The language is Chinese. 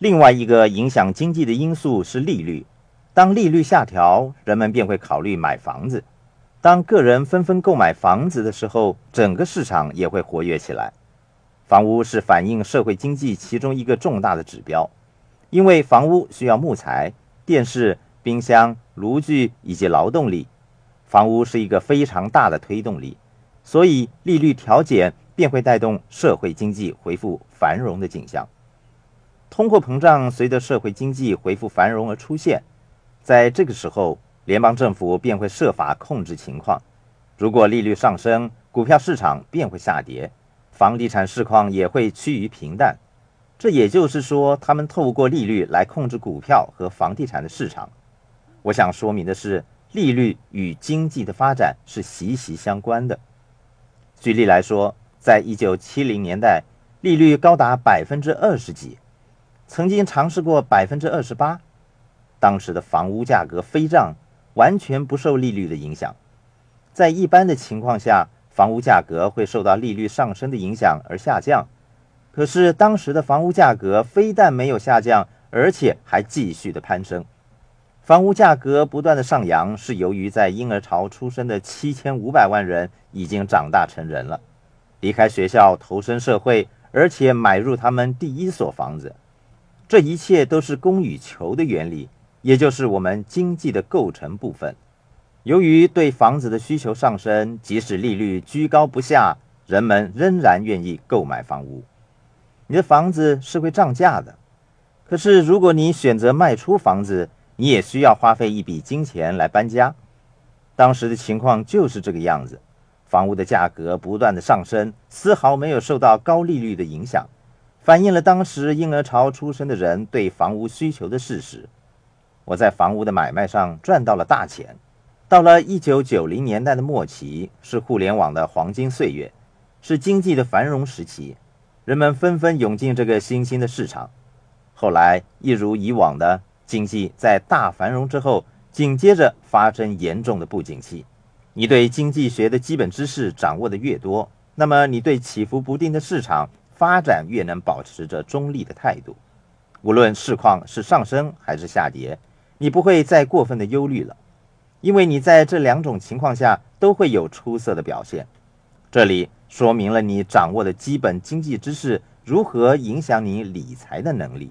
另外一个影响经济的因素是利率。当利率下调，人们便会考虑买房子。当个人纷纷购买房子的时候，整个市场也会活跃起来。房屋是反映社会经济其中一个重大的指标，因为房屋需要木材、电视、冰箱、炉具以及劳动力，房屋是一个非常大的推动力，所以利率调减便会带动社会经济恢复繁荣的景象。通货膨胀随着社会经济恢复繁荣而出现，在这个时候，联邦政府便会设法控制情况。如果利率上升，股票市场便会下跌。房地产市况也会趋于平淡，这也就是说，他们透过利率来控制股票和房地产的市场。我想说明的是，利率与经济的发展是息息相关的。举例来说，在一九七零年代，利率高达百分之二十几，曾经尝试过百分之二十八，当时的房屋价格飞涨，完全不受利率的影响。在一般的情况下，房屋价格会受到利率上升的影响而下降，可是当时的房屋价格非但没有下降，而且还继续的攀升。房屋价格不断的上扬，是由于在婴儿潮出生的七千五百万人已经长大成人了，离开学校投身社会，而且买入他们第一所房子。这一切都是供与求的原理，也就是我们经济的构成部分。由于对房子的需求上升，即使利率居高不下，人们仍然愿意购买房屋。你的房子是会涨价的，可是如果你选择卖出房子，你也需要花费一笔金钱来搬家。当时的情况就是这个样子，房屋的价格不断的上升，丝毫没有受到高利率的影响，反映了当时婴儿潮出生的人对房屋需求的事实。我在房屋的买卖上赚到了大钱。到了一九九零年代的末期，是互联网的黄金岁月，是经济的繁荣时期，人们纷纷涌进这个新兴的市场。后来一如以往的经济在大繁荣之后，紧接着发生严重的不景气。你对经济学的基本知识掌握的越多，那么你对起伏不定的市场发展越能保持着中立的态度。无论市况是上升还是下跌，你不会再过分的忧虑了。因为你在这两种情况下都会有出色的表现，这里说明了你掌握的基本经济知识如何影响你理财的能力。